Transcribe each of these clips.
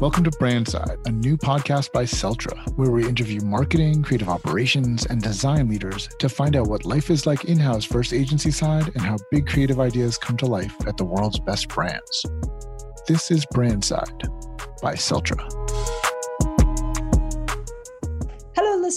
Welcome to Brandside, a new podcast by Celtra, where we interview marketing, creative operations, and design leaders to find out what life is like in house versus agency side and how big creative ideas come to life at the world's best brands. This is Brandside by Celtra.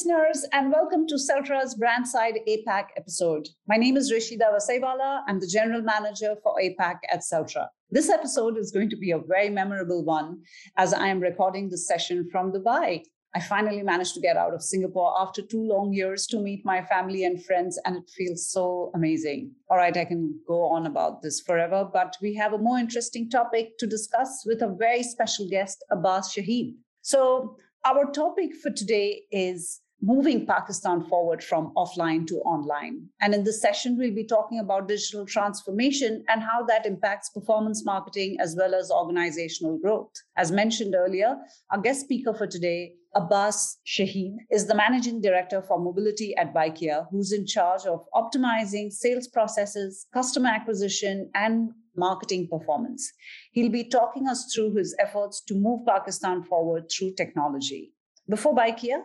Listeners, and welcome to Celtra's Brandside APAC episode. My name is Rishida Vasaiwala. I'm the General Manager for APAC at Celtra. This episode is going to be a very memorable one as I am recording this session from Dubai. I finally managed to get out of Singapore after two long years to meet my family and friends, and it feels so amazing. All right, I can go on about this forever, but we have a more interesting topic to discuss with a very special guest, Abbas Shahid. So, our topic for today is moving Pakistan forward from offline to online. And in this session, we'll be talking about digital transformation and how that impacts performance marketing as well as organizational growth. As mentioned earlier, our guest speaker for today, Abbas Shahid, is the managing director for mobility at Bykea, who's in charge of optimizing sales processes, customer acquisition, and marketing performance. He'll be talking us through his efforts to move Pakistan forward through technology. Before Bykea,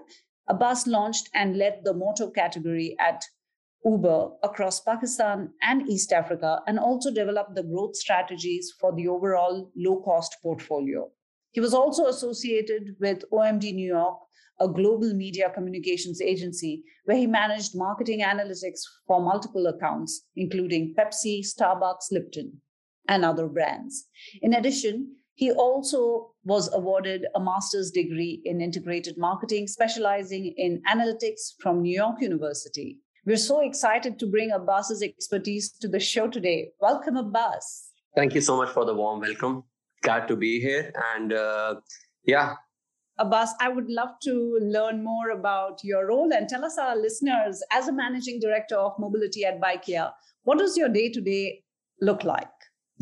Abbas launched and led the motor category at Uber across Pakistan and East Africa, and also developed the growth strategies for the overall low cost portfolio. He was also associated with OMD New York, a global media communications agency, where he managed marketing analytics for multiple accounts, including Pepsi, Starbucks, Lipton, and other brands. In addition, he also was awarded a master's degree in integrated marketing, specializing in analytics from New York University. We're so excited to bring Abbas's expertise to the show today. Welcome, Abbas. Thank you so much for the warm welcome. Glad to be here. And uh, yeah. Abbas, I would love to learn more about your role and tell us, our listeners, as a managing director of mobility at Bykea, what does your day to day look like?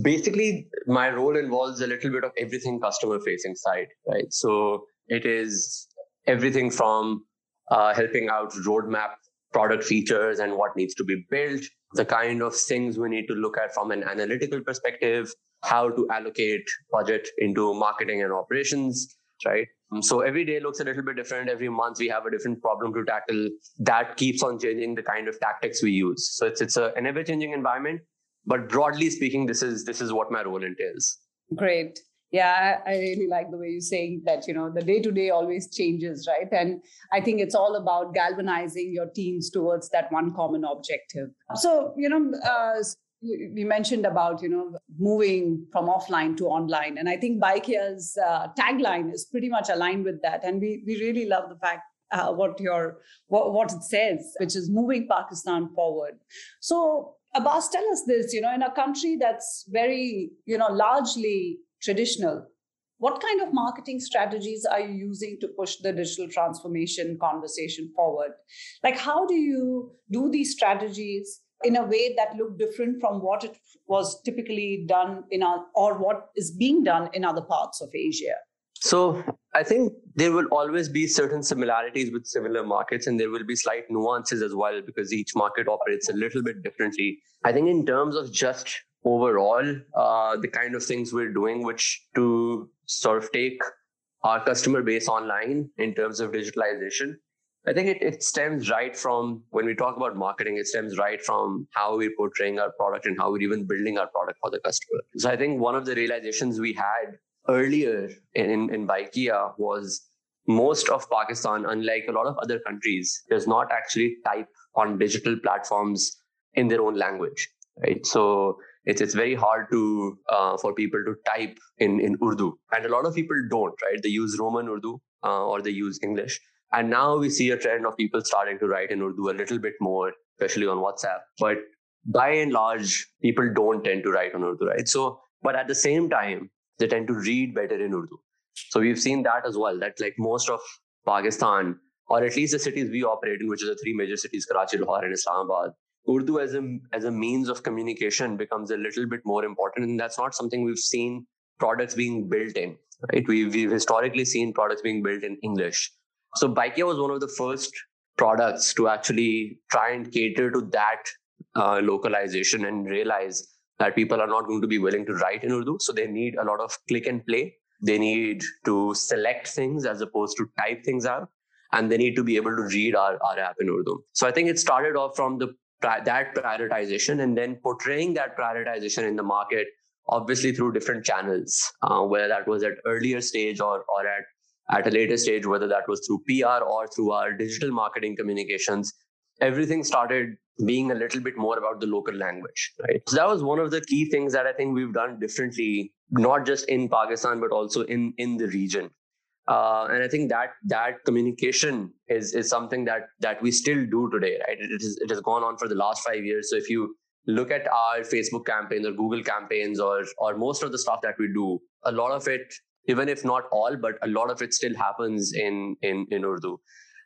Basically my role involves a little bit of everything customer facing side right? So it is everything from uh, helping out roadmap product features and what needs to be built the kind of things we need to look at from an analytical perspective how to allocate budget into marketing and operations right? So every day looks a little bit different. Every month we have a different problem to tackle that keeps on changing the kind of tactics we use. So it's it's a, an ever changing environment but broadly speaking this is this is what my role entails. Great. Yeah i really like the way you're saying that you know the day to day always changes right? And i think it's all about galvanizing your teams towards that one common objective. So you know uh, we mentioned about you know moving from offline to online. And i think Bykea's uh, tagline is pretty much aligned with that. And we we really love the fact uh, what your what, what it says which is moving pakistan forward so Abbas, tell us this, you know, in a country that's very, you know, largely traditional, what kind of marketing strategies are you using to push the digital transformation conversation forward? Like, how do you do these strategies in a way that look different from what it was typically done in our, or what is being done in other parts of Asia? So I think there will always be certain similarities with similar markets, and there will be slight nuances as well because each market operates a little bit differently. I think in terms of just overall, uh, the kind of things we're doing, which to sort of take our customer base online in terms of digitalization, I think it, it stems right from when we talk about marketing, it stems right from how we're portraying our product and how we're even building our product for the customer. So I think one of the realizations we had earlier in, in Bykea was most of Pakistan, unlike a lot of other countries, does not actually type on digital platforms in their own language, right? So it's it's very hard to uh, for people to type in in Urdu, and a lot of people don't, right? They use Roman Urdu uh, or they use English, and now we see a trend of people starting to write in Urdu a little bit more, especially on WhatsApp. But by and large, people don't tend to write on Urdu, right? So, but at the same time, they tend to read better in Urdu. So we've seen that as well, that like most of Pakistan, or at least the cities we operate in, which are the three major cities, Karachi, Lahore, and Islamabad, Urdu as a, as a means of communication becomes a little bit more important. And that's not something we've seen products being built in, right? We've, we've historically seen products being built in English. So Bykea was one of the first products to actually try and cater to that uh, localization and realize that people are not going to be willing to write in Urdu. So they need a lot of click and play. They need to select things as opposed to type things out. And they need to be able to read our, our app in urdu. So i think it started off from the that prioritization and then portraying that prioritization in the market obviously through different channels uh, whether that was at earlier stage or or at at a later stage whether that was through pr or through our digital marketing communications everything started being a little bit more about the local language right so that was one of the key things that i think we've done differently not just in pakistan but also in in the region uh, and I think that that communication is is something that that we still do today, right? It, is, it has gone on for the last five years. So if you look at our Facebook campaigns or Google campaigns or or most of the stuff that we do, a lot of it, even if not all, but a lot of it still happens in in in Urdu.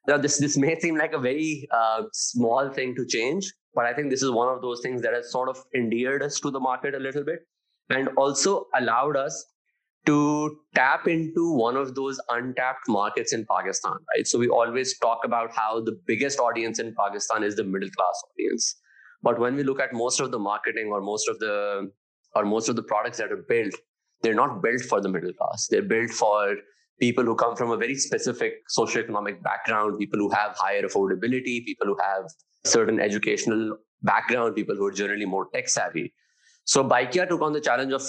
Now this this may seem like a very uh, small thing to change, but I think this is one of those things that has sort of endeared us to the market a little bit, and also allowed us to tap into one of those untapped markets in Pakistan, right? So we always talk about how the biggest audience in Pakistan is the middle class audience. But when we look at most of the marketing or most of the or most of the products that are built, they're not built for the middle class. They're built for people who come from a very specific socioeconomic background, people who have higher affordability, people who have certain educational background, people who are generally more tech savvy. So Bykea took on the challenge of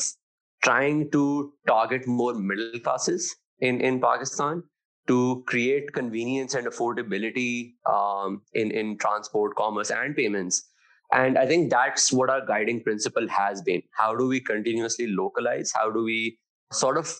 trying to target more middle classes in, in Pakistan to create convenience and affordability um, in, in transport, commerce, and payments. And I think that's what our guiding principle has been. How do we continuously localize? How do we sort of,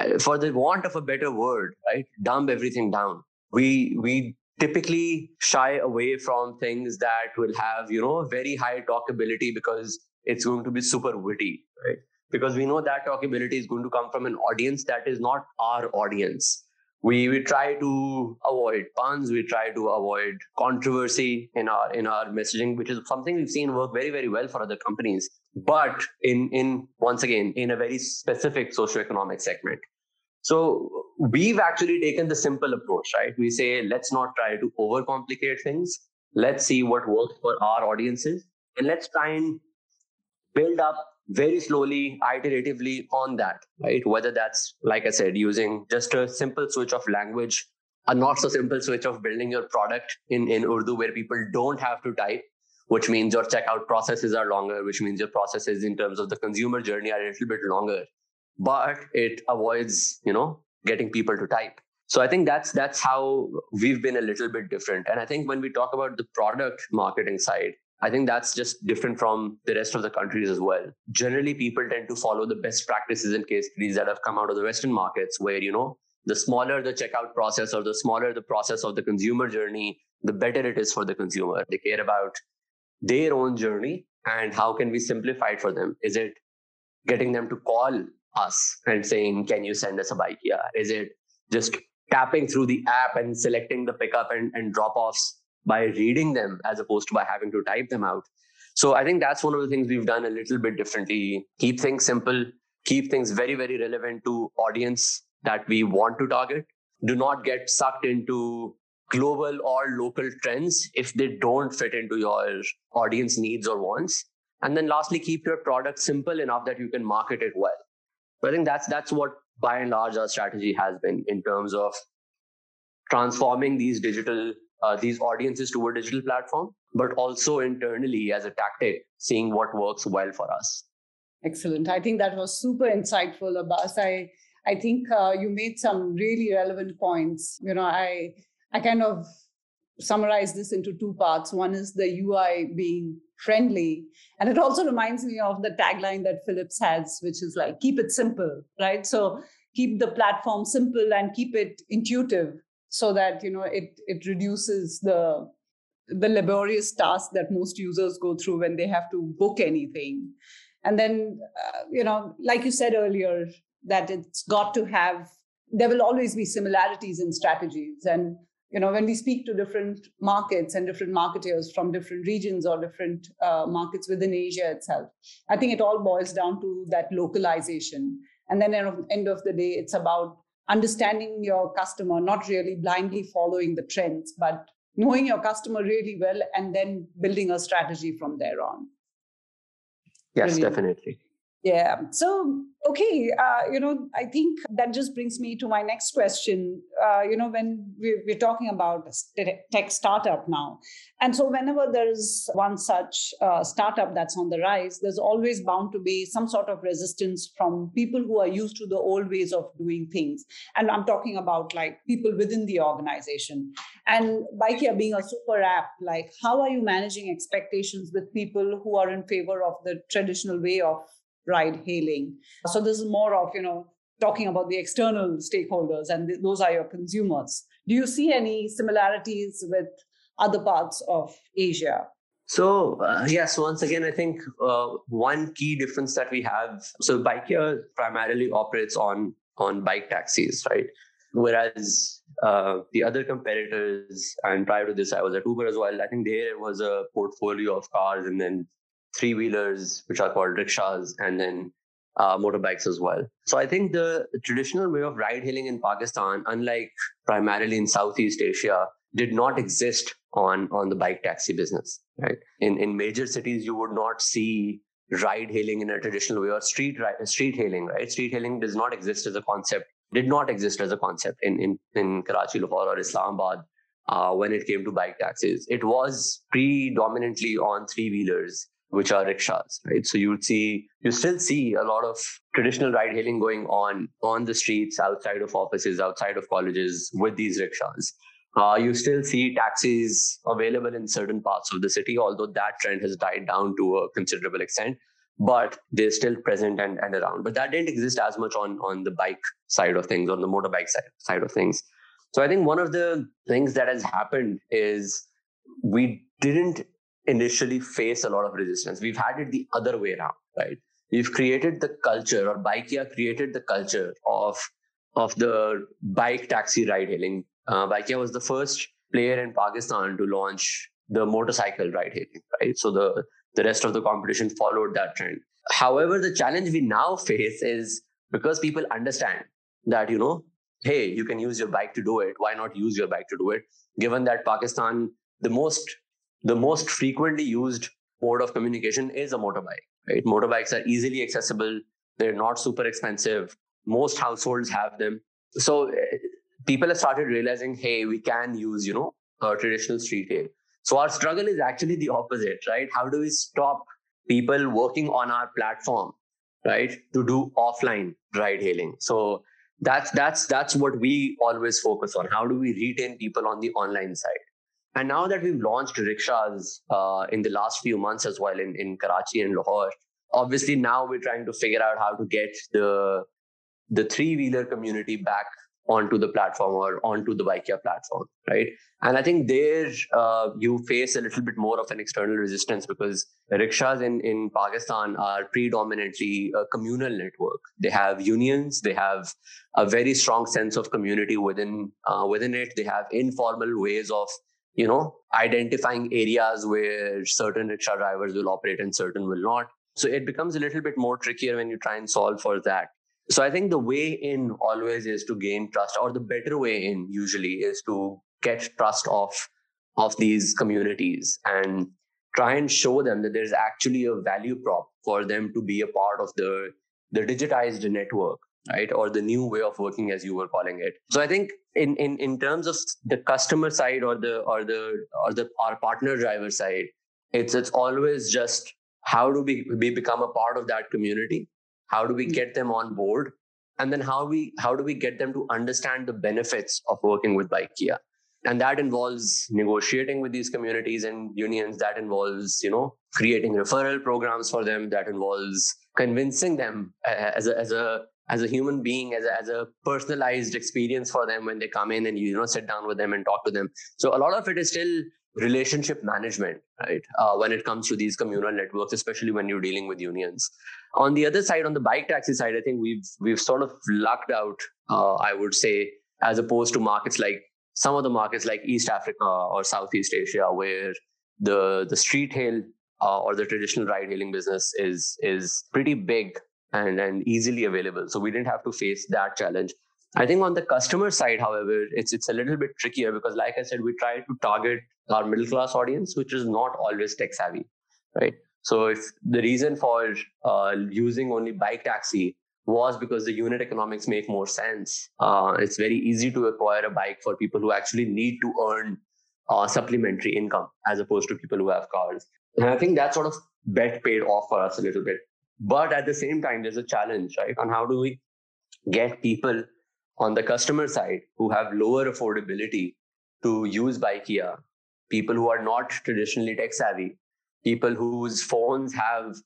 Uh, for the want of a better word, right, dumb everything down? We we typically shy away from things that will have you know very high talkability because it's going to be super witty, right? because we know that talkability is going to come from an audience that is not our audience. We we try to avoid puns, we try to avoid controversy in our in our messaging, which is something we've seen work very, very well for other companies. But in in once again, in a very specific socioeconomic segment. So we've actually taken the simple approach, right? We say let's not try to overcomplicate things. Let's see what works for our audiences, and let's try and build up very slowly, iteratively on that, right? Whether that's, like I said, using just a simple switch of language, a not so simple switch of building your product in, in Urdu where people don't have to type, which means your checkout processes are longer, which means your processes in terms of the consumer journey are a little bit longer. But it avoids, you know, getting people to type. So I think that's that's how we've been a little bit different. And I think when we talk about the product marketing side, I think that's just different from the rest of the countries as well. Generally, people tend to follow the best practices and case studies that have come out of the Western markets, where you know the smaller the checkout process or the smaller the process of the consumer journey, the better it is for the consumer. They care about their own journey and how can we simplify it for them. Is it getting them to call us and saying, "Can you send us a bike?" Yeah. Is it just tapping through the app and selecting the pickup and, and drop offs by reading them as opposed to by having to type them out. So I think that's one of the things we've done a little bit differently. Keep things simple, keep things very, very relevant to audience that we want to target. Do not get sucked into global or local trends if they don't fit into your audience needs or wants. And then lastly, keep your product simple enough that you can market it well. But I think that's that's what by and large our strategy has been in terms of transforming these digital uh, these audiences to a digital platform, but also internally as a tactic, seeing what works well for us. Excellent. I think that was super insightful, Abbas. I I think uh, you made some really relevant points. You know, I I kind of summarize this into two parts. One is the UI being friendly, and it also reminds me of the tagline that Philips has, which is like keep it simple, right? So keep the platform simple and keep it intuitive so that you know it it reduces the the laborious task that most users go through when they have to book anything. And then uh, you know like you said earlier that it's got to have there will always be similarities in strategies. And you know when we speak to different markets and different marketers from different regions or different uh, markets within asia itself i think it all boils down to that localization. And then at the end of the day it's about understanding your customer, not really blindly following the trends, but knowing your customer really well and then building a strategy from there on. Yes, Brilliant. definitely. Yeah. So, okay, uh, you know, I think that just brings me to my next question. Uh, you know, when we're, we're, talking about tech startup now, and so whenever there's one such uh, startup that's on the rise, there's always bound to be some sort of resistance from people who are used to the old ways of doing things. And I'm talking about like people within the organization. And Bykea being a super app, like how are you managing expectations with people who are in favor of the traditional way of ride hailing. So this is more of, you know, talking about the external stakeholders and th- those are your consumers. Do you see any similarities with other parts of Asia? So uh, yes, once again, I think uh, one key difference that we have. So Bykea primarily operates on on bike taxis, right? Whereas uh, the other competitors, and prior to this, I was at Uber as well. I think there was a portfolio of cars, and then three wheelers, which are called rickshaws, and then uh, motorbikes as well. So I think the traditional way of ride hailing in Pakistan, unlike primarily in Southeast Asia, did not exist on on the bike taxi business. Right in in major cities, you would not see ride hailing in a traditional way or street street hailing. Right, street hailing does not exist as a concept. Did not exist as a concept in in in Karachi, Lahore, or Islamabad. Uh, when it came to bike taxis, it was predominantly on three wheelers which are rickshaws, right? So you would see, you still see a lot of traditional ride hailing going on on the streets, outside of offices, outside of colleges with these rickshaws. Uh, you still see taxis available in certain parts of the city, although that trend has died down to a considerable extent. But they're still present and, and around. But that didn't exist as much on, on the bike side of things, on the motorbike side, side of things. So I think one of the things that has happened is we didn't initially face a lot of resistance. We've had it the other way around, right? We've created the culture, or Bykea created the culture of of the bike taxi ride hailing. Uh, Bykea was the first player in Pakistan to launch the motorcycle ride hailing, right? So the the rest of the competition followed that trend. However, the challenge we now face is because people understand that you know, hey, you can use your bike to do it. Why not use your bike to do it? Given that Pakistan, the most the most frequently used mode of communication is a motorbike right? Motorbikes are easily accessible. They're not super expensive. Most households have them. So eh, people have started realizing hey we can use you know a traditional street hail so our struggle is actually the opposite right? How do we stop people working on our platform right to do offline ride hailing? So that's that's that's what we always focus on. How do we retain people on the online side and now that we've launched rickshaws uh, in the last few months as well in, in Karachi and Lahore, obviously now we're trying to figure out how to get the the three wheeler community back onto the platform or onto the Bykea platform, right? And I think there uh, you face a little bit more of an external resistance because rickshaws in, in Pakistan are predominantly a communal network. They have unions, they have a very strong sense of community within uh, within it. They have informal ways of you know, identifying areas where certain rickshaw drivers will operate and certain will not. So it becomes a little bit more trickier when you try and solve for that. So I think the way in always is to gain trust, or the better way in usually is to get trust of of these communities and try and show them that there's actually a value prop for them to be a part of the the digitized network right or the new way of working as you were calling it. So i think in in in terms of the customer side or the or the or the our partner driver side it's it's always just how do we, we become a part of that community? How do we hmm. get them on board? And then how we how do we get them to understand the benefits of working with Bykea and that involves negotiating with these communities and unions. That involves you know creating referral programs for them. That involves convincing them as a, as a as a human being as a, as a personalized experience for them when they come in and you, know sit down with them and talk to them. So a lot of it is still relationship management right? Uh, when it comes to these communal networks especially when you're dealing with unions. On the other side on the bike taxi side i think we've we've sort of lucked out uh, i would say as opposed to markets like some of the markets like east africa or southeast asia where the the street hail uh, or the traditional ride hailing business is is pretty big and, and easily available. So we didn't have to face that challenge. I think on the customer side, however, it's it's a little bit trickier because, like I said, we try to target our middle class audience, which is not always tech savvy, right? So if the reason for uh, using only bike taxi was because the unit economics make more sense. Uh, it's very easy to acquire a bike for people who actually need to earn uh, supplementary income as opposed to people who have cars. And I think that sort of bet paid off for us a little bit. But at the same time, there's a challenge, right? On how do we get people on the customer side who have lower affordability to use Bykea, people who are not traditionally tech savvy, people whose phones have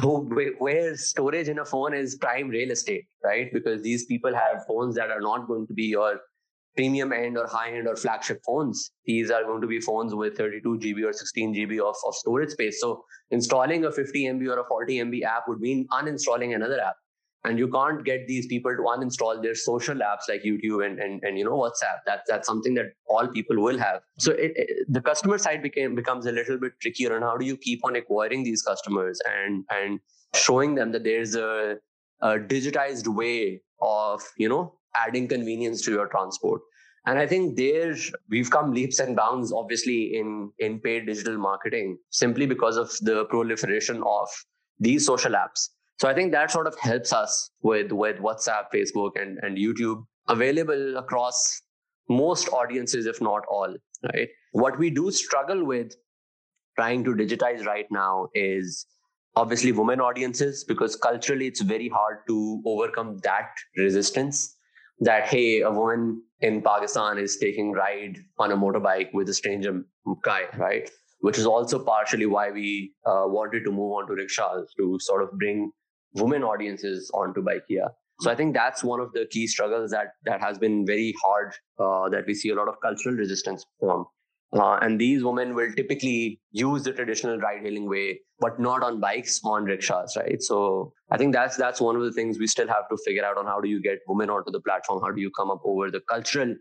who where storage in a phone is prime real estate, right? Because these people have phones that are not going to be your premium end or high end or flagship phones. These are going to be phones with 32 GB or 16 GB of, of storage space. So installing a 50 MB or a 40 MB app would mean uninstalling another app. And you can't get these people to uninstall their social apps like YouTube and, and, and you know WhatsApp. That's that's something that all people will have. So it, it, the customer side became becomes a little bit trickier. And how do you keep on acquiring these customers and and showing them that there's a, a digitized way of you know adding convenience to your transport. And I think there we've come leaps and bounds, obviously, in, in paid digital marketing simply because of the proliferation of these social apps. So I think that sort of helps us with, with WhatsApp, Facebook, and, and YouTube available across most audiences, if not all. Right. What we do struggle with trying to digitize right now is obviously women audiences because culturally it's very hard to overcome that resistance that hey a woman in pakistan is taking ride on a motorbike with a stranger guy right? Which is also partially why we uh, wanted to move on to rickshaws to sort of bring women audiences onto Bykea so i think that's one of the key struggles that that has been very hard uh, that we see a lot of cultural resistance from uh, and these women will typically use the traditional ride hailing way, but not on bikes, on rickshaws, right? So I think that's that's one of the things we still have to figure out on how do you get women onto the platform? How do you come up over the cultural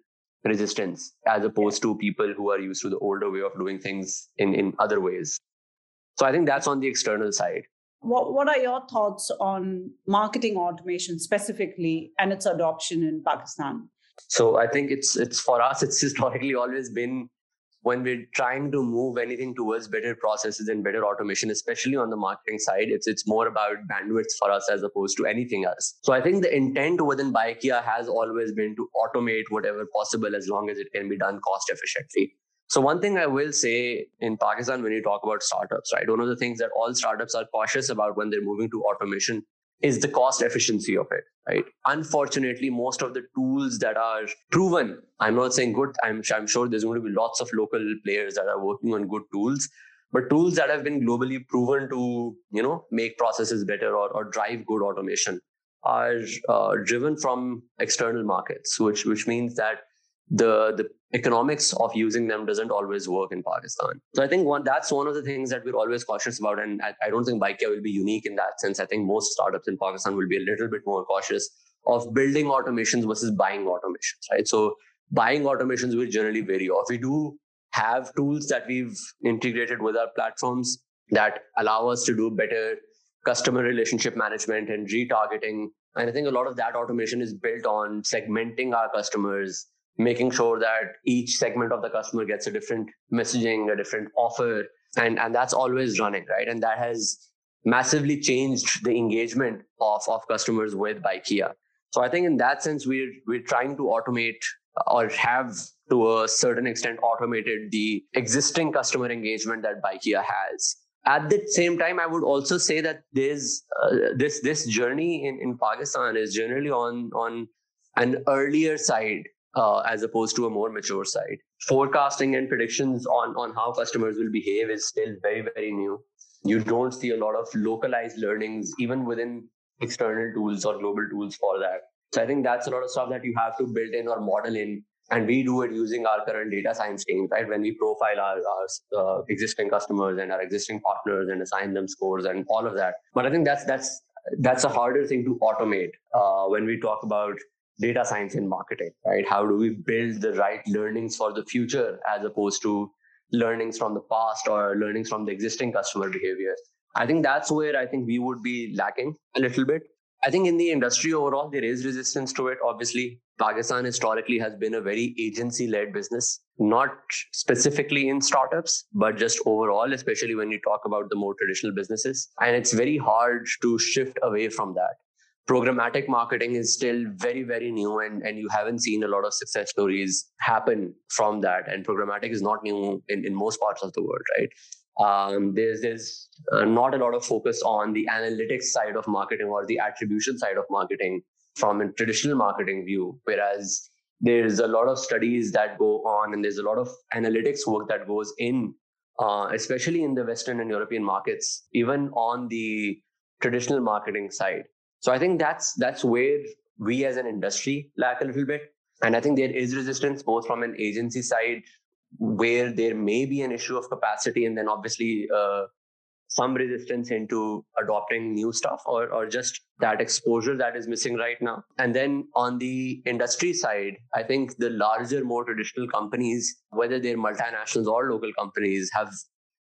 resistance as opposed to people who are used to the older way of doing things in, in other ways? So I think that's on the external side. What, what are your thoughts on marketing automation specifically and its adoption in Pakistan? So I think it's it's for us, it's historically always been when we're trying to move anything towards better processes and better automation, especially on the marketing side, it's it's more about bandwidth for us as opposed to anything else. So I think the intent within Bykea has always been to automate whatever possible as long as it can be done cost efficiently. So one thing I will say in Pakistan when you talk about startups, right? One of the things that all startups are cautious about when they're moving to automation is the cost efficiency of it right? Unfortunately most of the tools that are proven i'm not saying good i'm, I'm sure there's going to be lots of local players that are working on good tools but tools that have been globally proven to you know make processes better or, or drive good automation are uh, driven from external markets which which means that the the economics of using them doesn't always work in Pakistan. So I think one that's one of the things that we're always cautious about, and I, I don't think Bykea will be unique in that sense. I think most startups in Pakistan will be a little bit more cautious of building automations versus buying automations, right? So buying automations will generally vary off. We do have tools that we've integrated with our platforms that allow us to do better customer relationship management and retargeting. And I think a lot of that automation is built on segmenting our customers making sure that each segment of the customer gets a different messaging, a different offer, and and that's always running, right? And that has massively changed the engagement of of customers with Bykea. So I think in that sense, we're we're trying to automate or have to a certain extent automated the existing customer engagement that Bykea has. At the same time, I would also say that there's uh, this this journey in, in Pakistan is generally on on an earlier side uh, as opposed to a more mature side. Forecasting and predictions on, on how customers will behave is still very, very new. You don't see a lot of localized learnings, even within external tools or global tools for that. So I think that's a lot of stuff that you have to build in or model in. And we do it using our current data science team, right? When we profile our, our uh, existing customers and our existing partners and assign them scores and all of that. But I think that's that's that's a harder thing to automate uh, when we talk about data science in marketing, right? How do we build the right learnings for the future as opposed to learnings from the past or learnings from the existing customer behavior? I think that's where I think we would be lacking a little bit. I think in the industry overall, there is resistance to it. Obviously, Pakistan historically has been a very agency led business, not specifically in startups, but just overall, especially when you talk about the more traditional businesses. And it's very hard to shift away from that. Programmatic marketing is still very, very new, and, and you haven't seen a lot of success stories happen from that. And programmatic is not new in, in most parts of the world, right? um, there's there's uh, not a lot of focus on the analytics side of marketing or the attribution side of marketing from a traditional marketing view whereas there's a lot of studies that go on and there's a lot of analytics work that goes in uh, especially in the western and european markets even on the traditional marketing side so i think that's that's where we as an industry lack a little bit and i think there is resistance both from an agency side where there may be an issue of capacity and then obviously uh, some resistance into adopting new stuff or, or just that exposure that is missing right now. And then on the industry side, I think the larger, more traditional companies, whether they're multinationals or local companies, have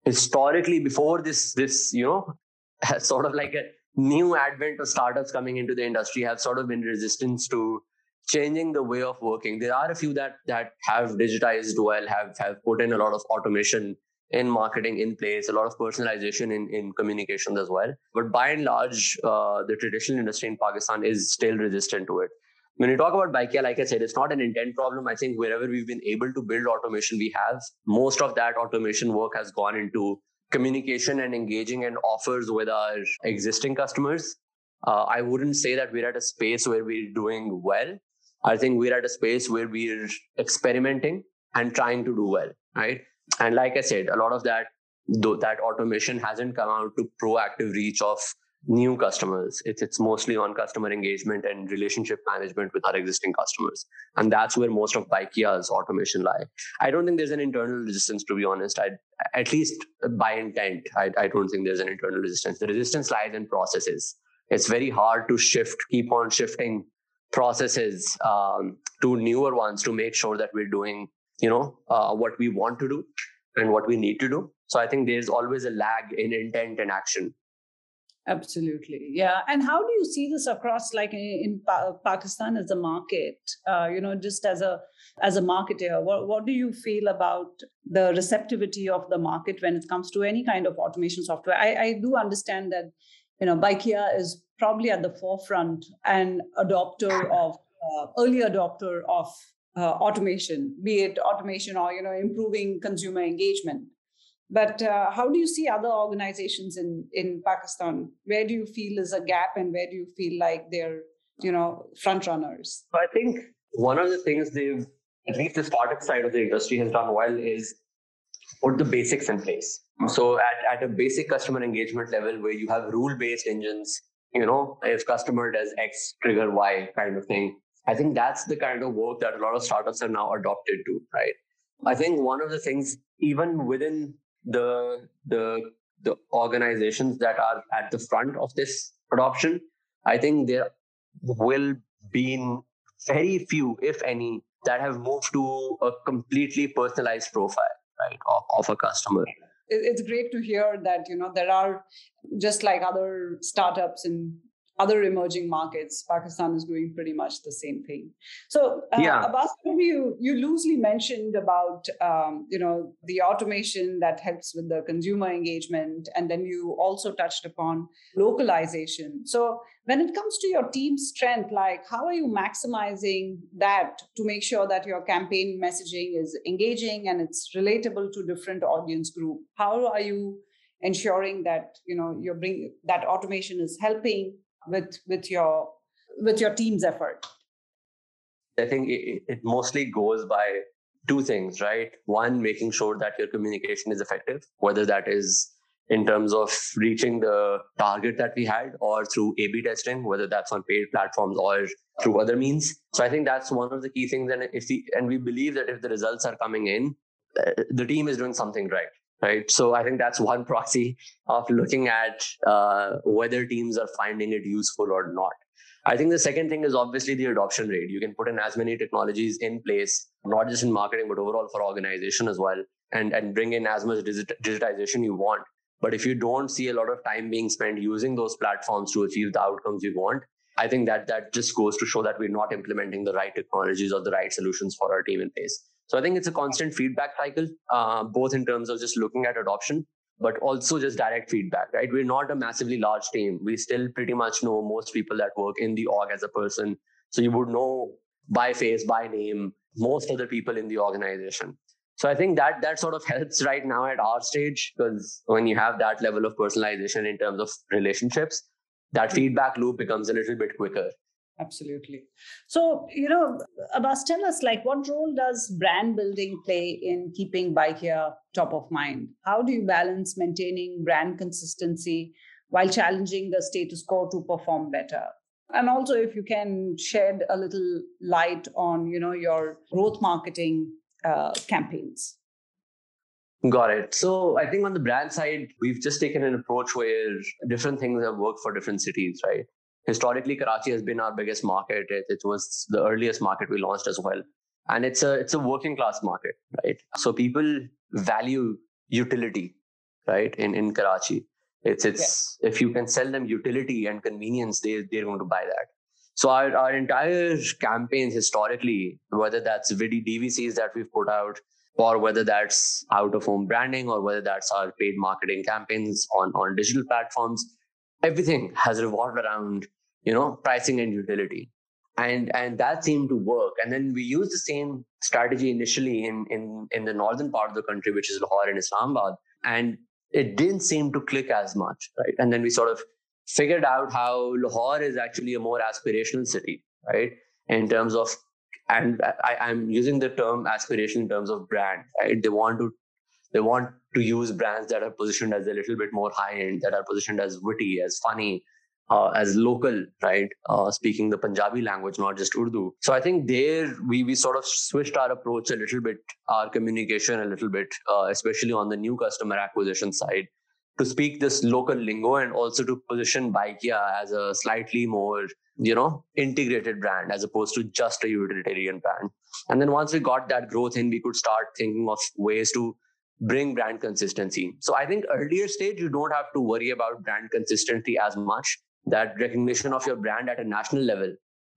historically before this, this, you know, sort of like a new advent of startups coming into the industry have sort of been resistance to changing the way of working. There are a few that that have digitized well, have have put in a lot of automation in marketing in place, a lot of personalization in, in communications as well. But by and large, uh, the traditional industry in Pakistan is still resistant to it. When you talk about Bykea, like I said, it's not an intent problem. I think wherever we've been able to build automation, we have. Most of that automation work has gone into communication and engaging and offers with our existing customers. Uh, I wouldn't say that we're at a space where we're doing well, I think we're at a space where we're experimenting and trying to do well, right? And like I said, a lot of that though that automation hasn't come out to proactive reach of new customers. It's it's mostly on customer engagement and relationship management with our existing customers, and that's where most of Bykea's automation lie. I don't think there's an internal resistance, to be honest. I at least by intent, I, I don't think there's an internal resistance. The resistance lies in processes. It's very hard to shift, keep on shifting processes um, to newer ones to make sure that we're doing you know uh, what we want to do and what we need to do so i think there's always a lag in intent and action absolutely yeah and how do you see this across like in, pa- pakistan as a market uh, you know just as a as a marketer what, what do you feel about the receptivity of the market when it comes to any kind of automation software i, I do understand that you know Bykea is probably at the forefront and adopter of uh, early adopter of uh, automation, be it automation or you know improving consumer engagement. But uh, how do you see other organizations in in Pakistan? Where do you feel is a gap, and where do you feel like they're you know front runners? I think one of the things they've at least the startup side of the industry has done well is put the basics in place. So at, at a basic customer engagement level where you have rule based engines you know, if customer does X, trigger Y kind of thing. I think that's the kind of work that a lot of startups are now adopted to, right? I think one of the things, even within the the the organizations that are at the front of this adoption, I think there will be very few, if any, that have moved to a completely personalized profile, right, of, of a customer. It's great to hear that you know there are just like other startups in other emerging markets, Pakistan is doing pretty much the same thing. So, uh, yeah. Abbas, you you loosely mentioned about um, you know the automation that helps with the consumer engagement, and then you also touched upon localization. So, when it comes to your team strength, like how are you maximizing that to make sure that your campaign messaging is engaging and it's relatable to different audience group? How are you ensuring that you know you're bring that automation is helping with with your with your team's effort i think it, it mostly goes by two things right one making sure that your communication is effective whether that is in terms of reaching the target that we had or through A B testing, whether that's on paid platforms or through other means. So I think that's one of the key things. And if the, and we believe that if the results are coming in, uh, the team is doing something right right? So I think that's one proxy of looking at uh, whether teams are finding it useful or not. I think the second thing is obviously the adoption rate. You can put in as many technologies in place, not just in marketing, but overall for organization as well, and, and bring in as much digitization you want. But if you don't see a lot of time being spent using those platforms to achieve the outcomes you want, I think that that just goes to show that we're not implementing the right technologies or the right solutions for our team in place. So I think it's a constant feedback cycle, uh, both in terms of just looking at adoption, but also just direct feedback, right? We're not a massively large team. We still pretty much know most people that work in the org as a person. So you would know by face, by name, most of the people in the organization. So I think that that sort of helps right now at our stage because when you have that level of personalization in terms of relationships, that feedback loop becomes a little bit quicker. Absolutely. So, you know, Abbas, tell us like what role does brand building play in keeping Bykea top of mind? How do you balance maintaining brand consistency while challenging the status quo to perform better? And also if you can shed a little light on, you know, your growth marketing uh, campaigns. Got it. So I think on the brand side, we've just taken an approach where different things have worked for different cities, right? Historically, Karachi has been our biggest market. It, it was the earliest market we launched as well. And it's a it's a working class market, right? So people value utility, right? In in Karachi. It's it's yeah. if you can sell them utility and convenience, they they're going to buy that. So our, our entire campaigns historically, whether that's VD DVCs that we've put out, or whether that's out of home branding or whether that's our paid marketing campaigns on, on digital platforms everything has revolved around you know pricing and utility and and that seemed to work and then we used the same strategy initially in in in the northern part of the country which is lahore and islamabad and it didn't seem to click as much right and then we sort of figured out how lahore is actually a more aspirational city right in terms of and I, I'm using the term aspiration in terms of brand. Right? They want to they want to use brands that are positioned as a little bit more high end, that are positioned as witty, as funny, uh, as local, right? Uh, speaking the Punjabi language, not just Urdu. So I think there we we sort of switched our approach a little bit, our communication a little bit, uh, especially on the new customer acquisition side, to speak this local lingo and also to position Bykea as a slightly more you know integrated brand as opposed to just a utilitarian brand and then once we got that growth in we could start thinking of ways to bring brand consistency so i think earlier stage you don't have to worry about brand consistency as much that recognition of your brand at a national level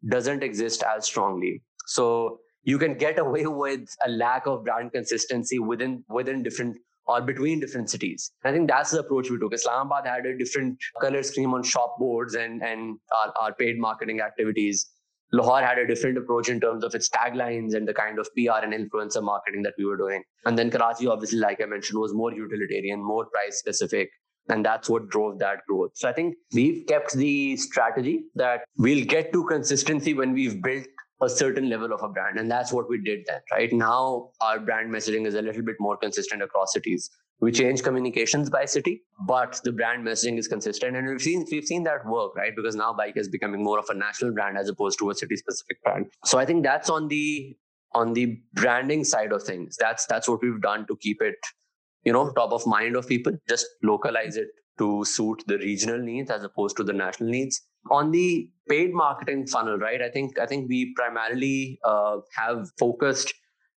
doesn't exist as strongly so you can get away with a lack of brand consistency within within different or between different cities. I think that's the approach we took. Islamabad had a different color scheme on shop boards and, and our, our paid marketing activities. Lahore had a different approach in terms of its taglines and the kind of PR and influencer marketing that we were doing. And then Karachi, obviously, like I mentioned, was more utilitarian, more price specific. And that's what drove that growth. So I think we've kept the strategy that we'll get to consistency when we've built a certain level of a brand. And that's what we did then, right? Now our brand messaging is a little bit more consistent across cities. We change communications by city, but the brand messaging is consistent. And we've seen we've seen that work, right? Because now bike is becoming more of a national brand as opposed to a city specific brand. So I think that's on the on the branding side of things. That's that's what we've done to keep it, you know, top of mind of people. Just localize it to suit the regional needs as opposed to the national needs. On the paid marketing funnel right i think i think we primarily uh, have focused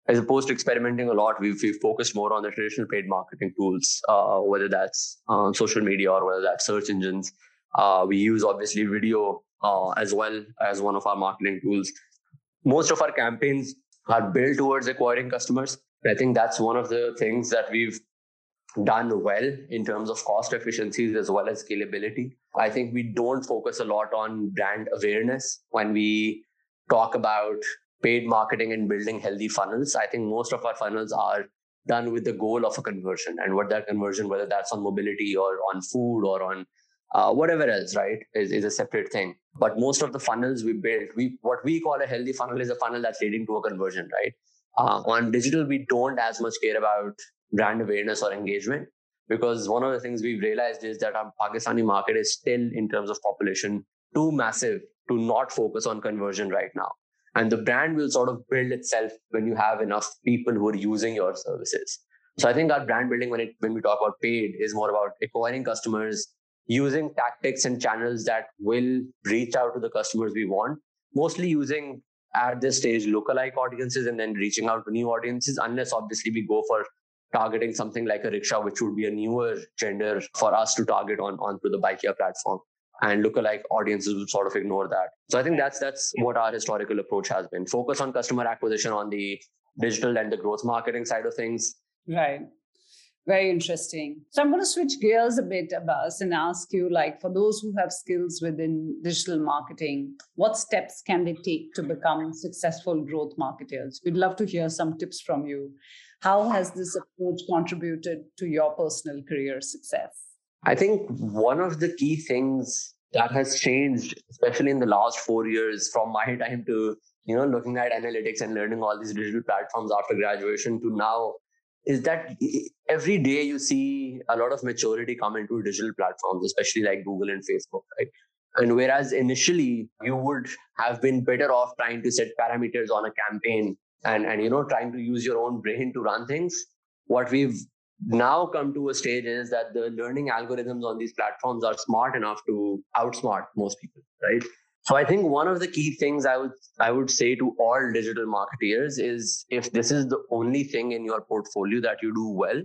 as opposed to experimenting a lot we've, we've focused more on the traditional paid marketing tools uh, whether that's uh, social media or whether that's search engines. Uh, we use obviously video uh, as well as one of our marketing tools. Most of our campaigns are built towards acquiring customers. I think that's one of the things that we've done well in terms of cost efficiencies as well as scalability. I think we don't focus a lot on brand awareness when we talk about paid marketing and building healthy funnels. I think most of our funnels are done with the goal of a conversion and what that conversion, whether that's on mobility or on food or on uh, whatever else, right, is, is a separate thing. But most of the funnels we build, we what we call a healthy funnel is a funnel that's leading to a conversion, right? Uh, on digital, we don't as much care about brand awareness or engagement because one of the things we've realized is that our Pakistani market is still, in terms of population, too massive to not focus on conversion right now. And the brand will sort of build itself when you have enough people who are using your services. So I think our brand building, when it when we talk about paid, is more about acquiring customers, using tactics and channels that will reach out to the customers we want, mostly using at this stage lookalike audiences and then reaching out to new audiences, unless obviously we go for targeting something like a rickshaw, which would be a newer gender for us to target on onto the Bykea platform. and lookalike audiences would sort of ignore that. So I think that's that's what our historical approach has been. Focus on customer acquisition on the digital and the growth marketing side of things. Right. Very interesting. So I'm going to switch gears a bit, Abbas, and ask you, like, for those who have skills within digital marketing, what steps can they take to become successful growth marketers? We'd love to hear some tips from you. How has this approach contributed to your personal career success? I think one of the key things that has changed, especially in the last four years, from my time to you know looking at analytics and learning all these digital platforms after graduation to now is that every day you see a lot of maturity come into digital platforms, especially like Google and Facebook, right? And whereas initially you would have been better off trying to set parameters on a campaign and, and you know trying to use your own brain to run things, what we've now come to a stage is that the learning algorithms on these platforms are smart enough to outsmart most people, right? So I think one of the key things I would I would say to all digital marketeers is if this is the only thing in your portfolio that you do well,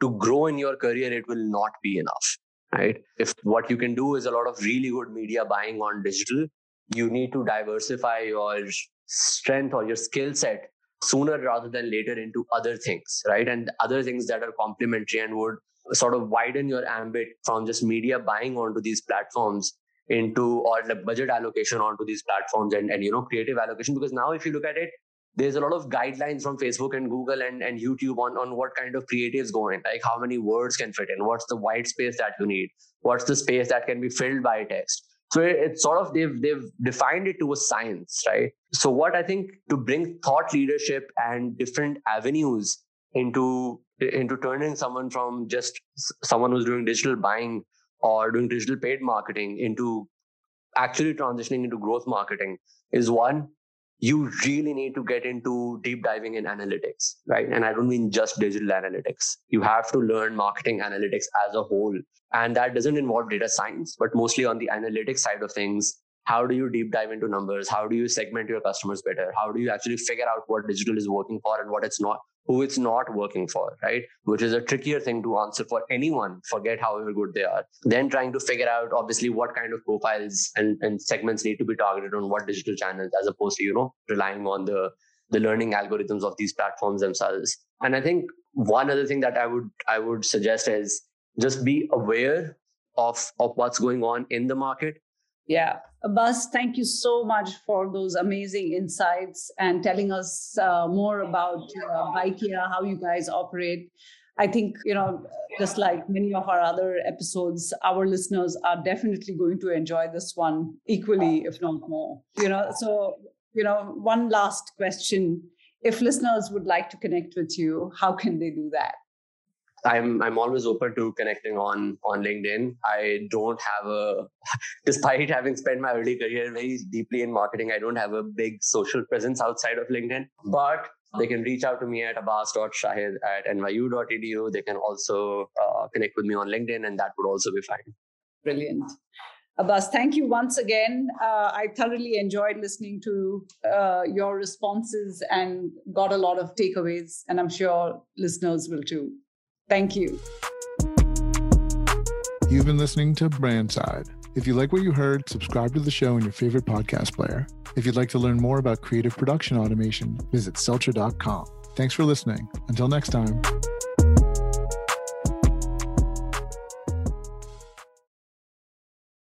to grow in your career it will not be enough. Right? If what you can do is a lot of really good media buying on digital, you need to diversify your strength or your skill set sooner rather than later into other things, right? And other things that are complementary and would sort of widen your ambit from just media buying onto these platforms into or the budget allocation onto these platforms and, and you know creative allocation because now if you look at it there's a lot of guidelines from facebook and google and, and youtube on, on what kind of creatives go in like how many words can fit in what's the white space that you need what's the space that can be filled by text so it's sort of they've they've defined it to a science right? So what i think to bring thought leadership and different avenues into into turning someone from just someone who's doing digital buying or doing digital paid marketing into actually transitioning into growth marketing is one you really need to get into deep diving in analytics right? And i don't mean just digital analytics. You have to learn marketing analytics as a whole. And that doesn't involve data science but mostly on the analytics side of things how do you deep dive into numbers how do you segment your customers better how do you actually figure out what digital is working for and what it's not who it's not working for, right? Which is a trickier thing to answer for anyone, forget however good they are. Then trying to figure out obviously what kind of profiles and, and segments need to be targeted on what digital channels as opposed to, you know, relying on the the learning algorithms of these platforms themselves. And I think one other thing that I would I would suggest is just be aware of of what's going on in the market yeah. Abbas, thank you so much for those amazing insights and telling us uh, more about uh, how you guys operate. I think, you know, just like many of our other episodes, our listeners are definitely going to enjoy this one equally, if not more. You know, so, you know, one last question. If listeners would like to connect with you, how can they do that? I'm I'm always open to connecting on on LinkedIn. I don't have a, despite having spent my early career very deeply in marketing, I don't have a big social presence outside of LinkedIn. But they can reach out to me at abbas.shahid at nyu.edu. They can also uh, connect with me on LinkedIn, and that would also be fine. Brilliant. Abbas, thank you once again. Uh, I thoroughly enjoyed listening to uh, your responses and got a lot of takeaways, and I'm sure listeners will too. Thank you. You've been listening to Brandside. If you like what you heard, subscribe to the show in your favorite podcast player. If you'd like to learn more about creative production automation, visit Celtra.com. Thanks for listening. Until next time.